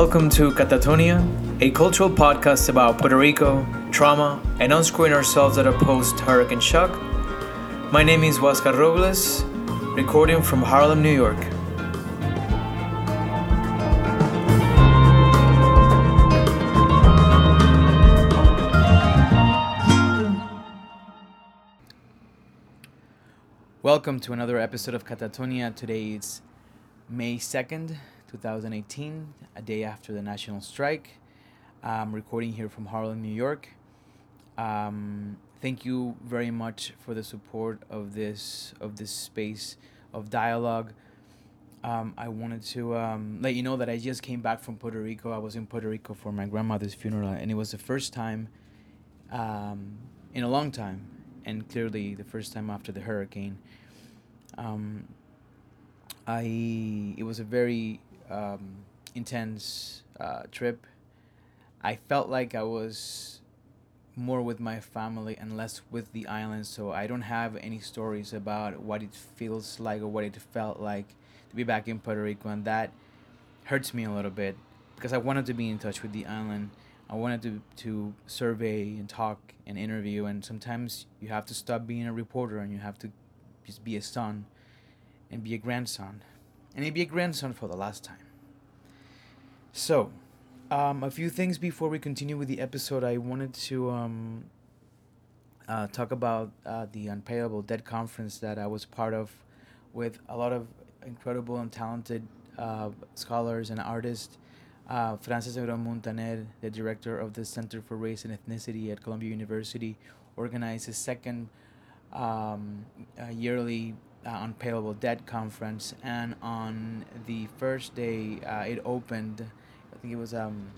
Welcome to Catatonia, a cultural podcast about Puerto Rico, trauma, and unscrewing ourselves at a post hurricane shock. My name is Huascar Robles, recording from Harlem, New York. Welcome to another episode of Catatonia. Today is May 2nd, 2018, a day after the national strike. I'm recording here from Harlem, New York. Um, thank you very much for the support of this of this space of dialogue. Um, I wanted to um, let you know that I just came back from Puerto Rico. I was in Puerto Rico for my grandmother's funeral, and it was the first time um, in a long time, and clearly the first time after the hurricane. Um, I it was a very um, intense uh, trip. I felt like I was more with my family and less with the island, so I don't have any stories about what it feels like or what it felt like to be back in Puerto Rico, and that hurts me a little bit because I wanted to be in touch with the island. I wanted to, to survey and talk and interview, and sometimes you have to stop being a reporter and you have to just be a son and be a grandson and be a grandson for the last time. So, um, a few things before we continue with the episode. I wanted to um, uh, talk about uh, the Unpayable Debt Conference that I was part of with a lot of incredible and talented uh, scholars and artists. Uh, Frances Abreu Muntaner, the director of the Center for Race and Ethnicity at Columbia University, organized his second um, yearly uh, Unpayable Debt Conference. And on the first day, uh, it opened I think it was um,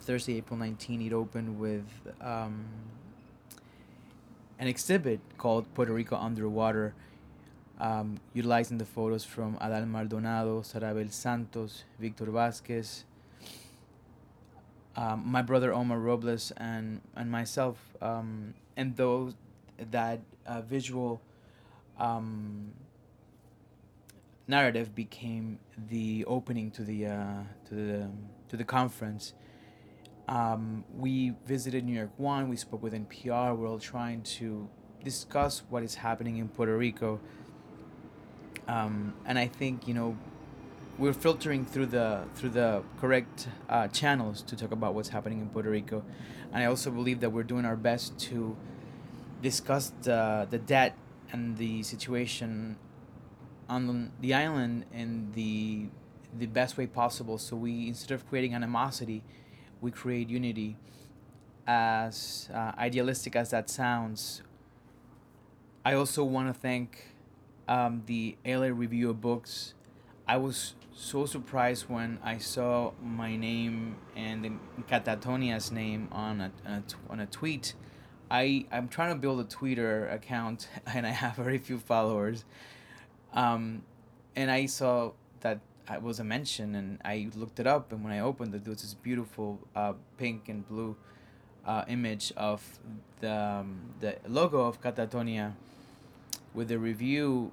Thursday, April 19. It opened with um, an exhibit called Puerto Rico Underwater, um, utilizing the photos from Adal Maldonado, Sarabel Santos, Victor Vasquez, um, my brother Omar Robles, and and myself, um, and those that uh, visual um, narrative became the opening to the uh, to the to the conference. Um, we visited New York One. We spoke with NPR. We're all trying to discuss what is happening in Puerto Rico. Um, and I think you know we're filtering through the through the correct uh, channels to talk about what's happening in Puerto Rico. And I also believe that we're doing our best to discuss the the debt and the situation on the island in the the best way possible. So we instead of creating animosity, we create unity. As uh, idealistic as that sounds, I also want to thank um, the LA Review of Books. I was so surprised when I saw my name and Catatonia's name on a, on a, on a tweet. I, I'm trying to build a Twitter account and I have very few followers. Um, and I saw that it was a mention, and I looked it up. And when I opened it, there was this beautiful uh, pink and blue uh, image of the um, the logo of Catatonia with the review,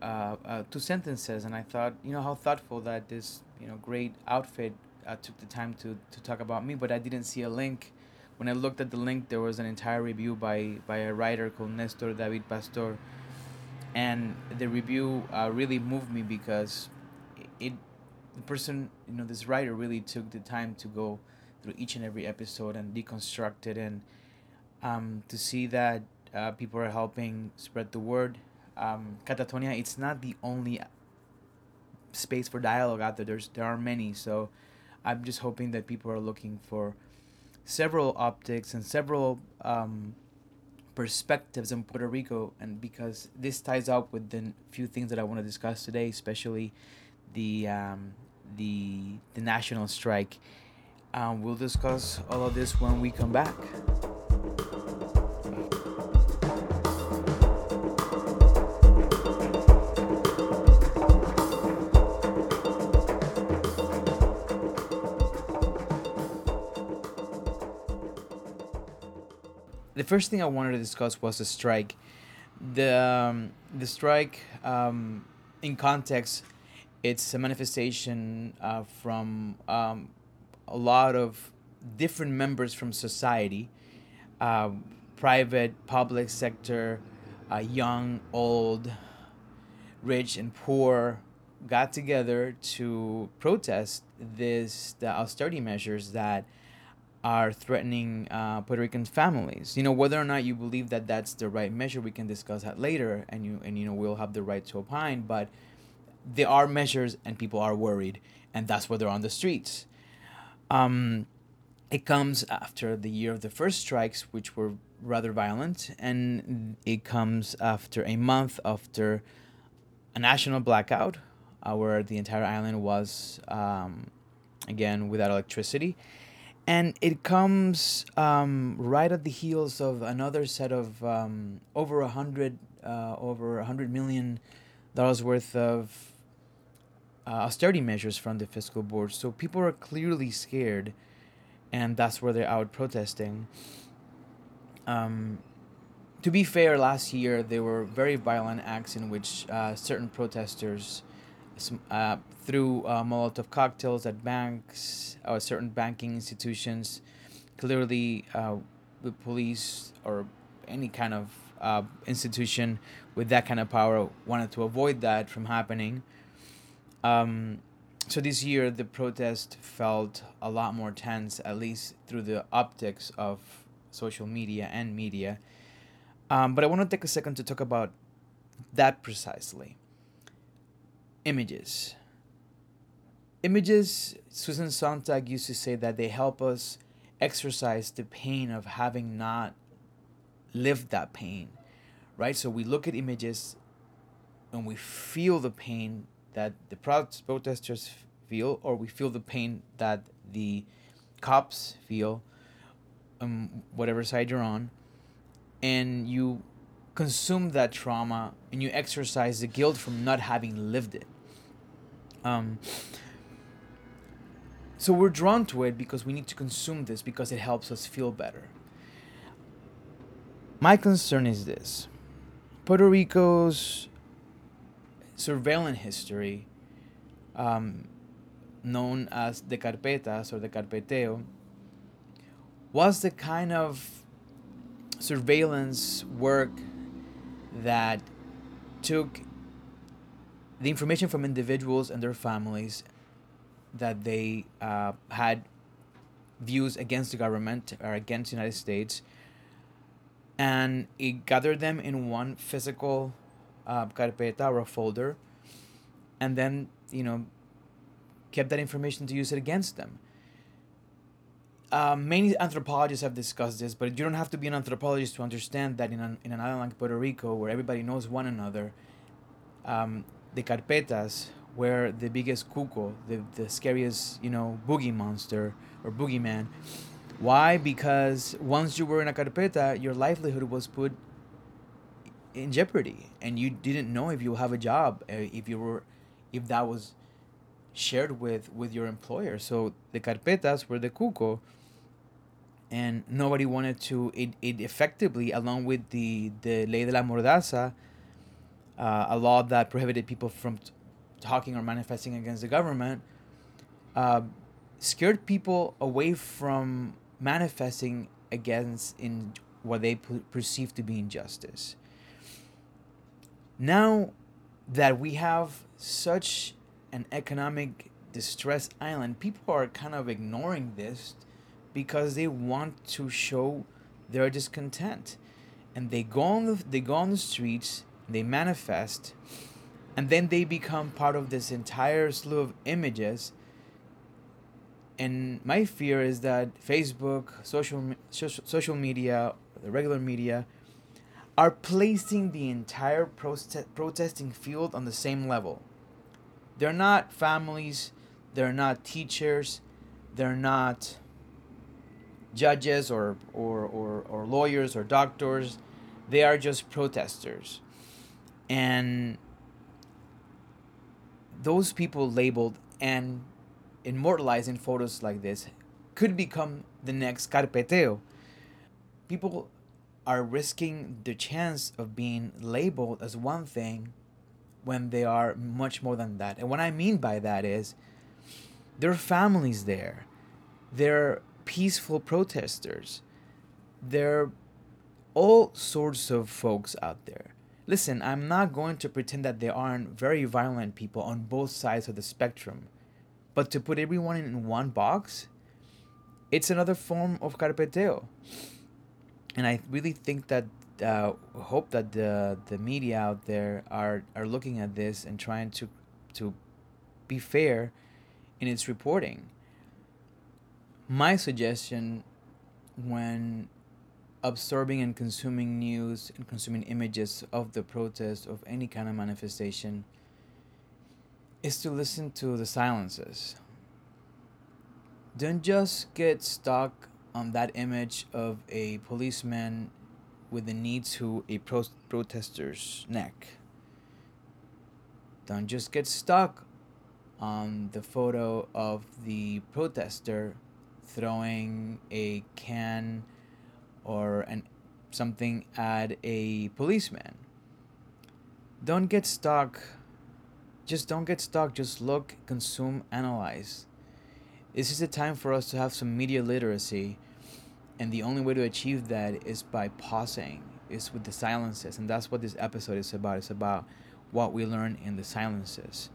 uh, uh, two sentences, and I thought, you know, how thoughtful that this you know great outfit uh, took the time to to talk about me, but I didn't see a link. When I looked at the link, there was an entire review by by a writer called Nestor David Pastor. And the review uh, really moved me because it, the person you know this writer really took the time to go through each and every episode and deconstruct it and um, to see that uh, people are helping spread the word. Um, catatonia it's not the only space for dialogue out there. There's there are many. So i'm just hoping that people are looking for several optics and several um, perspectives in Puerto Rico, and because this ties up with the few things that I want to discuss today, especially the um, the the national strike. Um, we'll discuss all of this when we come back. The first thing I wanted to discuss was the strike. The um, the strike, um, in context, It's a manifestation uh, from um, a lot of different members from society, uh, private, public sector, uh, young, old, rich, and poor, got together to protest this the austerity measures that are threatening uh, Puerto Rican families. You know whether or not you believe that that's the right measure, we can discuss that later, and you and you know we'll have the right to opine. But there are measures, and people are worried, and that's why they're on the streets. Um, it comes after the year of the first strikes, which were rather violent, and it comes after a month after a national blackout, uh, where the entire island was um, again without electricity. And it comes um, right at the heels of another set of um, over a hundred, uh, over a hundred million dollars worth of uh, austerity measures from the fiscal board. So people are clearly scared, and that's where they're out protesting. Um, to be fair, last year there were very violent acts in which uh, certain protesters uh, threw uh, Molotov cocktails at banks or certain banking institutions. Clearly, uh, the police or any kind of uh, institution with that kind of power wanted to avoid that from happening. Um, so this year, the protest felt a lot more tense, at least through the optics of social media and media. Um, but I want to take a second to talk about that precisely. Images. Images, Susan Sontag used to say that they help us exercise the pain of having not lived that pain, right? So we look at images and we feel the pain that the protesters feel, or we feel the pain that the cops feel, um, whatever side you're on, and you consume that trauma and you exercise the guilt from not having lived it. Um, so we're drawn to it because we need to consume this because it helps us feel better. My concern is this Puerto Rico's surveillance history, um, known as the carpetas or the carpeteo, was the kind of surveillance work that took the information from individuals and their families that they uh, had views against the government or against the United States, and it gathered them in one physical uh, carpeta or a folder, and then you know kept that information to use it against them. Uh, many anthropologists have discussed this, but you don't have to be an anthropologist to understand that in an, in an island like Puerto Rico, where everybody knows one another, um, the carpetas were the biggest cuco, the, the scariest, you know, boogie monster or boogeyman. Why? Because once you were in a carpeta, your livelihood was put in jeopardy, and you didn't know if you have a job, uh, if you were, if that was shared with with your employer. So the carpetas were the cuco, and nobody wanted to. It, it effectively, along with the the ley de la mordaza, uh, a law that prohibited people from t- talking or manifesting against the government, uh, scared people away from manifesting against in what they p- perceive to be injustice. Now that we have such an economic distress island, people are kind of ignoring this because they want to show their discontent. And they go on the, they go on the streets, they manifest, and then they become part of this entire slew of images. And my fear is that Facebook, social social media, the regular media, are placing the entire prote- protesting field on the same level. They're not families, they're not teachers, they're not judges or, or, or, or lawyers or doctors. They are just protesters. And those people labeled and immortalized in photos like this could become the next carpeteo. People are risking the chance of being labeled as one thing when they are much more than that. And what I mean by that is there are families there. They're peaceful protesters. There are all sorts of folks out there. Listen, I'm not going to pretend that there aren't very violent people on both sides of the spectrum. But to put everyone in one box, it's another form of carpeteo. And I really think that uh, hope that the the media out there are are looking at this and trying to to be fair in its reporting. My suggestion when absorbing and consuming news and consuming images of the protest of any kind of manifestation is to listen to the silences. Don't just get stuck on that image of a policeman with the knee to a pro- protester's neck. Don't just get stuck on the photo of the protester throwing a can or an something at a policeman. Don't get stuck. Just don't get stuck. Just look, consume, analyze. This is a time for us to have some media literacy, and the only way to achieve that is by pausing, is with the silences, and that's what this episode is about. It's about what we learn in the silences.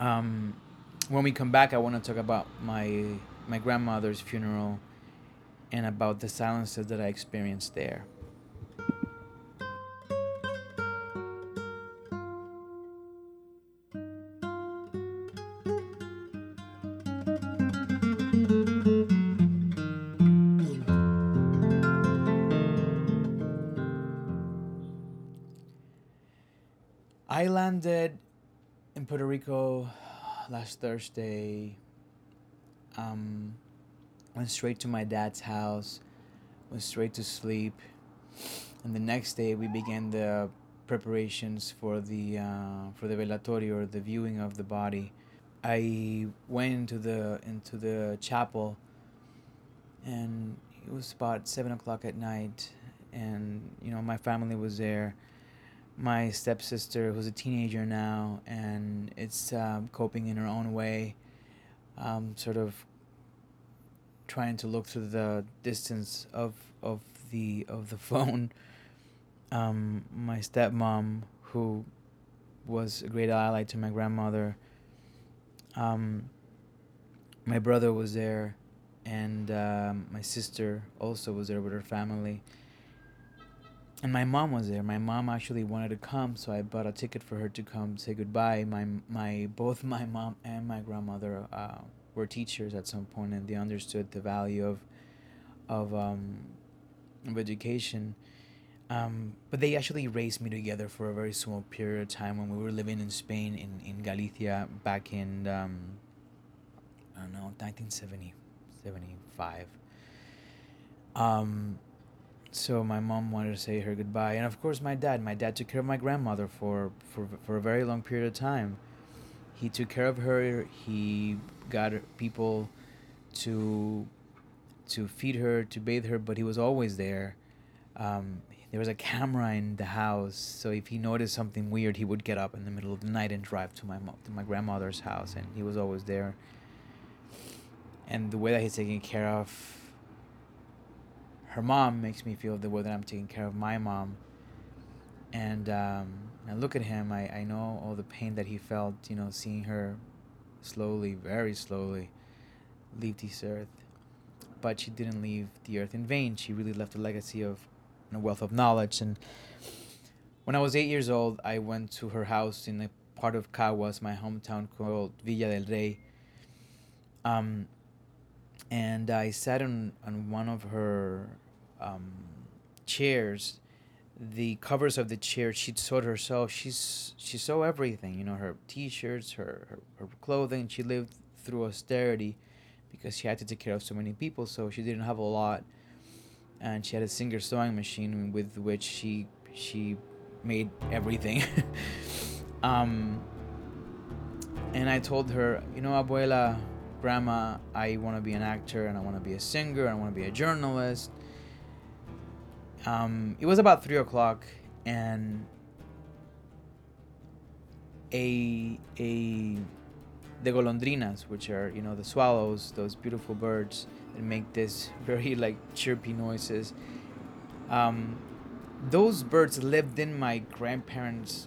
Um, when we come back, I want to talk about my my grandmother's funeral and about the silences that I experienced there. I landed in Puerto Rico last Thursday. Um, went straight to my dad's house, went straight to sleep, and the next day we began the preparations for the uh, for the velatorio or the viewing of the body. I went into the into the chapel, and it was about seven o'clock at night, and you know my family was there. My stepsister, who's a teenager now, and it's um, coping in her own way, um, sort of trying to look through the distance of of the of the phone. Um, my stepmom, who was a great ally to my grandmother. Um, my brother was there, and um, my sister also was there with her family. And my mom was there. My mom actually wanted to come, so I bought a ticket for her to come say goodbye. My my both my mom and my grandmother uh, were teachers at some point and they understood the value of of um, of education. Um, but they actually raised me together for a very small period of time when we were living in Spain in, in Galicia back in um, I don't know 1970 75. Um, so my mom wanted to say her goodbye, and of course my dad. My dad took care of my grandmother for for for a very long period of time. He took care of her. He got people to to feed her, to bathe her, but he was always there. Um, there was a camera in the house, so if he noticed something weird, he would get up in the middle of the night and drive to my mo- to my grandmother's house, and he was always there. And the way that he's taking care of her mom makes me feel the way that I'm taking care of my mom. And um, I look at him, I, I know all the pain that he felt, you know, seeing her slowly, very slowly, leave this earth. But she didn't leave the earth in vain. She really left a legacy of and a wealth of knowledge. And when I was eight years old, I went to her house in a part of Caguas, my hometown called Villa del Rey. Um, and I sat on, on one of her um, chairs. The covers of the chair she'd sewed herself. She's she sewed everything, you know, her T-shirts, her, her her clothing. She lived through austerity because she had to take care of so many people, so she didn't have a lot. And she had a Singer sewing machine with which she she made everything. um, and I told her, you know, abuela, grandma, I want to be an actor and I want to be a singer and I want to be a journalist. Um, it was about three o'clock, and a a the golondrinas, which are you know the swallows, those beautiful birds that make this very like chirpy noises. Um, those birds lived in my grandparents'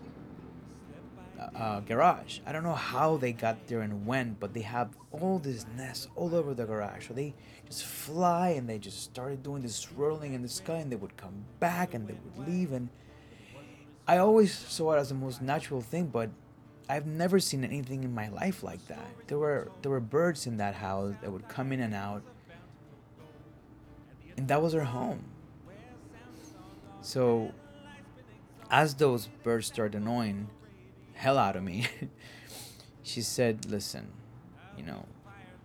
uh, garage. I don't know how they got there and when, but they have all these nests all over the garage. So they just fly and they just started doing this swirling in the sky and they would come back and they would leave and I always saw it as the most natural thing, but I've never seen anything in my life like that. There were there were birds in that house that would come in and out. And that was her home. So as those birds started annoying hell out of me, she said, "Listen, you know,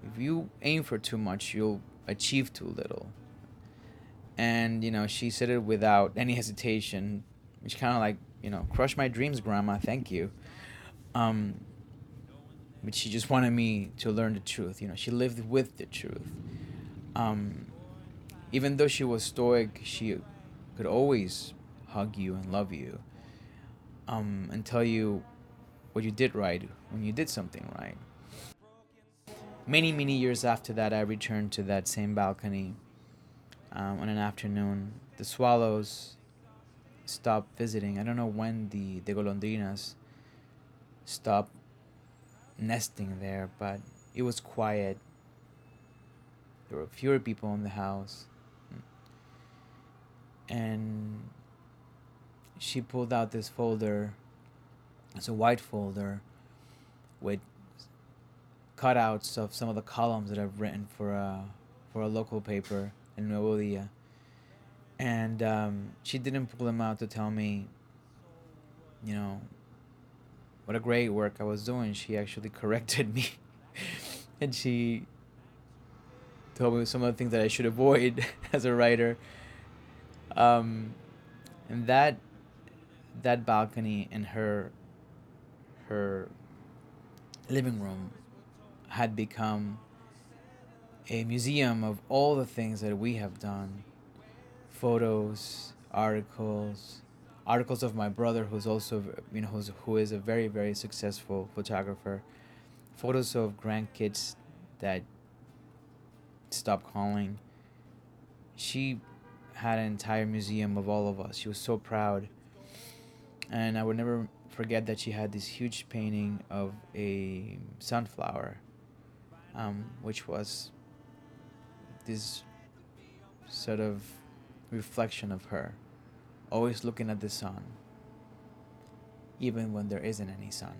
if you aim for too much, you'll achieve too little." And you know, she said it without any hesitation, which kind of like, you know, crush my dreams, grandma. Thank you. Um, but she just wanted me to learn the truth. You know, she lived with the truth. Um, even though she was stoic, she could always hug you and love you um, and tell you what you did right when you did something right. Many, many years after that, I returned to that same balcony um, on an afternoon. The swallows stopped visiting. I don't know when the, the golondrinas stopped nesting there, but it was quiet. There were fewer people in the house. And she pulled out this folder. It's a white folder with cutouts of some of the columns that I've written for a for a local paper in Nuevo Dia. And um, she didn't pull them out to tell me, you know, what a great work I was doing. She actually corrected me, and she told me some of the things that I should avoid as a writer. Um, and that that balcony in her her living room had become a museum of all the things that we have done photos articles articles of my brother, who's also you know who's who is a very very successful photographer, photos of grandkids that stopped calling. She had an entire museum of all of us. She was so proud, and I would never forget that she had this huge painting of a sunflower, um, which was this sort of reflection of her always looking at the sun, even when there isn't any sun.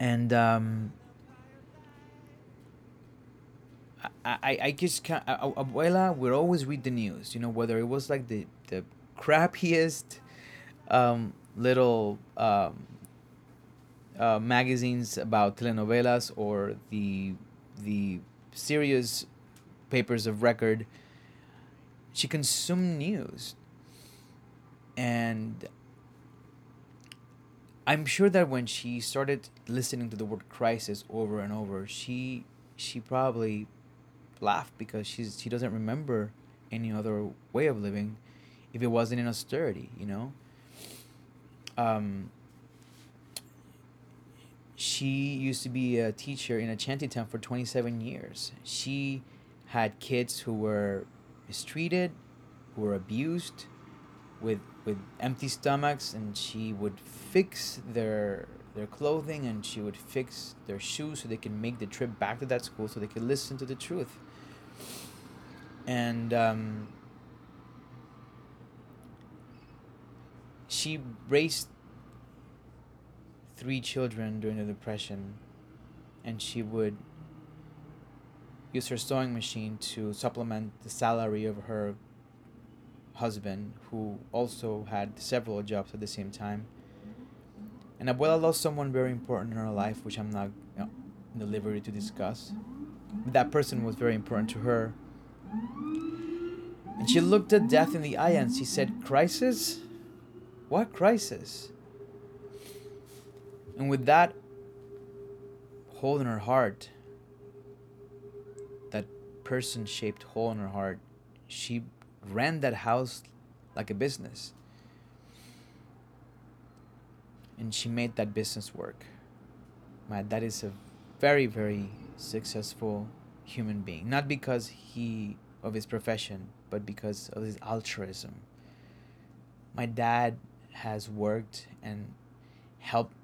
And um, I, I, I just can't. Abuela would always read the news, you know, whether it was like the, the crappiest um, little um, uh, magazines about telenovelas or the the serious papers of record she consumed news. And I'm sure that when she started listening to the word crisis over and over, she she probably laughed because she's she doesn't remember any other way of living if it wasn't in austerity, you know. Um, she used to be a teacher in a shantytown for 27 years. She had kids who were mistreated, who were abused, with with empty stomachs, and she would fix their their clothing and she would fix their shoes so they could make the trip back to that school so they could listen to the truth. And um, she raised three children during the depression and she would use her sewing machine to supplement the salary of her husband, who also had several jobs at the same time. And Abuela lost someone very important in her life, which I'm not you know, in the liberty to discuss. That person was very important to her. And she looked at death in the eye and she said, Crisis? What crisis? And with that hole in her heart, that person shaped hole in her heart, she ran that house like a business. and she made that business work. My dad is a very, very successful human being. Not because he of his profession, but because of his altruism. My dad has worked and helped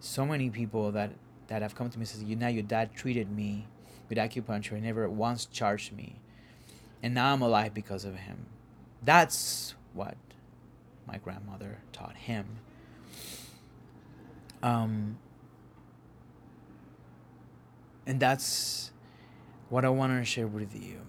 so many people that that have come to me and says, "You know, your dad treated me with acupuncture and never once charged me, and now I'm alive because of him." That's what my grandmother taught him. Um, and that's what I want to share with you.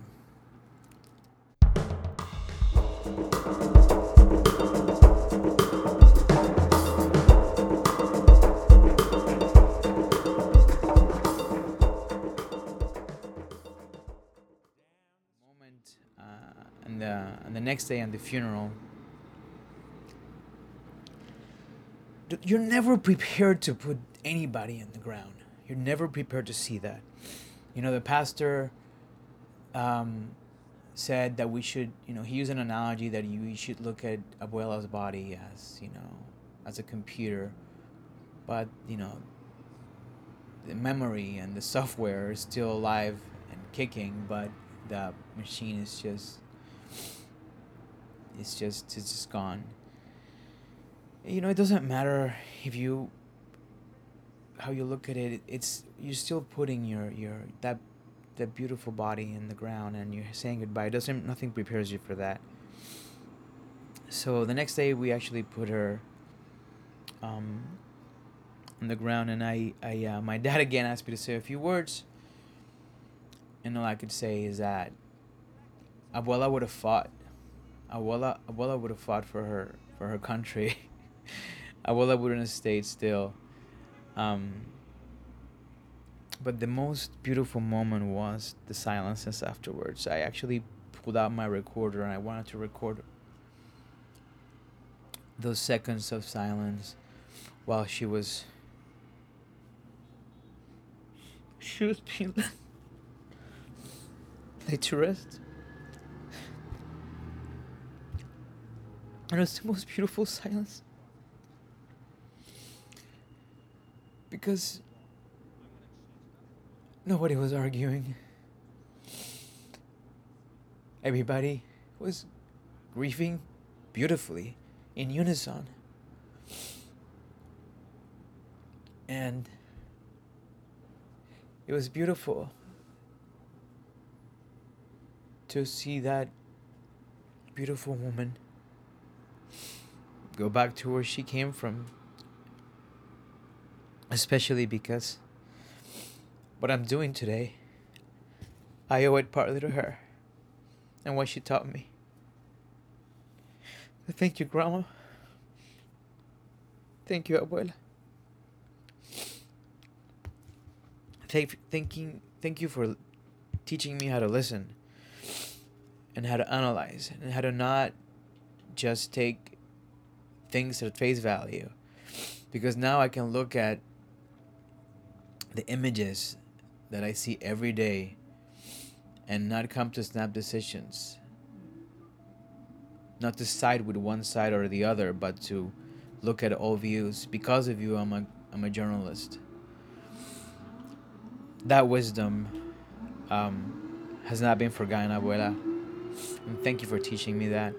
Next day on the funeral, you're never prepared to put anybody in the ground. You're never prepared to see that. You know, the pastor um, said that we should, you know, he used an analogy that you should look at Abuela's body as, you know, as a computer, but, you know, the memory and the software is still alive and kicking, but the machine is just, it's just, it's just gone. You know, it doesn't matter if you how you look at it, it's you're still putting your your that that beautiful body in the ground and you're saying goodbye. It doesn't nothing prepares you for that. So the next day we actually put her um, on the ground, and I I uh, my dad again asked me to say a few words, and all I could say is that Abuela would have fought. Abuela Abuela would have fought for her for her country. Abuela wouldn't have stayed still um, but the most beautiful moment was the silences afterwards. I actually pulled out my recorder and I wanted to record those seconds of silence while she was she was being laid to rest. And it was the most beautiful silence. because nobody was arguing. Everybody was grieving beautifully in unison. And it was beautiful to see that beautiful woman go back to where she came from especially because what I'm doing today, I owe it partly to her and what she taught me. Thank you, Grandma. Thank you, Abuela. Thank, thanking, thank you for teaching me how to listen and how to analyze and how to not just take things at face value. Because now I can look at the images that I see every day and not come to snap decisions. Not to side with one side or the other, but to look at all views. Because of you, I'm a, I'm a journalist. That wisdom um, has not been forgotten, Abuela. And thank you for teaching me that.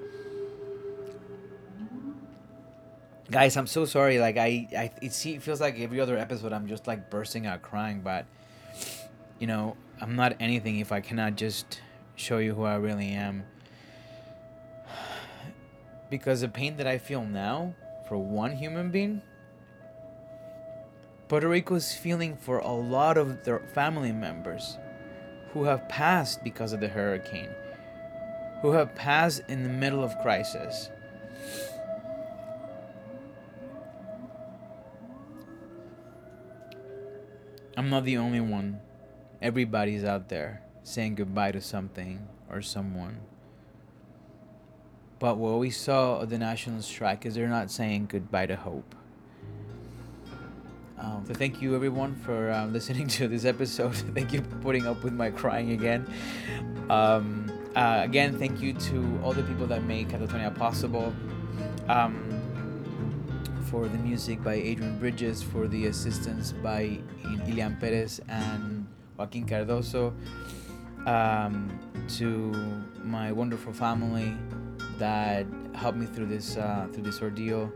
Guys i'm so sorry. Like i, I it, see, it feels like every other episode i'm just like bursting out crying but you know i'm not anything if i cannot just show you who i really am. Because the pain that i feel now for one human being puerto rico's feeling for a lot of their family members who have passed because of the hurricane who have passed in the middle of crisis I'm not the only one. Everybody's out there saying goodbye to something or someone. But what we saw of the national strike is they're not saying goodbye to hope. Um, so thank you everyone for um, listening to this episode. thank you for putting up with my crying again. Um, uh, again, thank you to all the people that make Catatonia possible. Um, for the music by Adrian Bridges, for the assistance by Ilian Perez and Joaquin Cardoso, um, to my wonderful family that helped me through this uh, through this ordeal,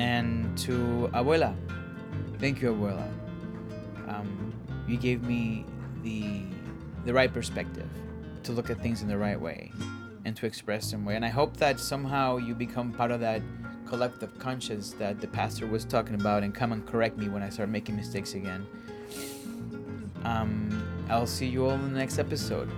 and to Abuela. Thank you, Abuela. Um, you gave me the the right perspective to look at things in the right way and to express them way. And I hope that somehow you become part of that collective conscience that the pastor was talking about and come and correct me when I start making mistakes again. Um, I'll see you all in the next episode.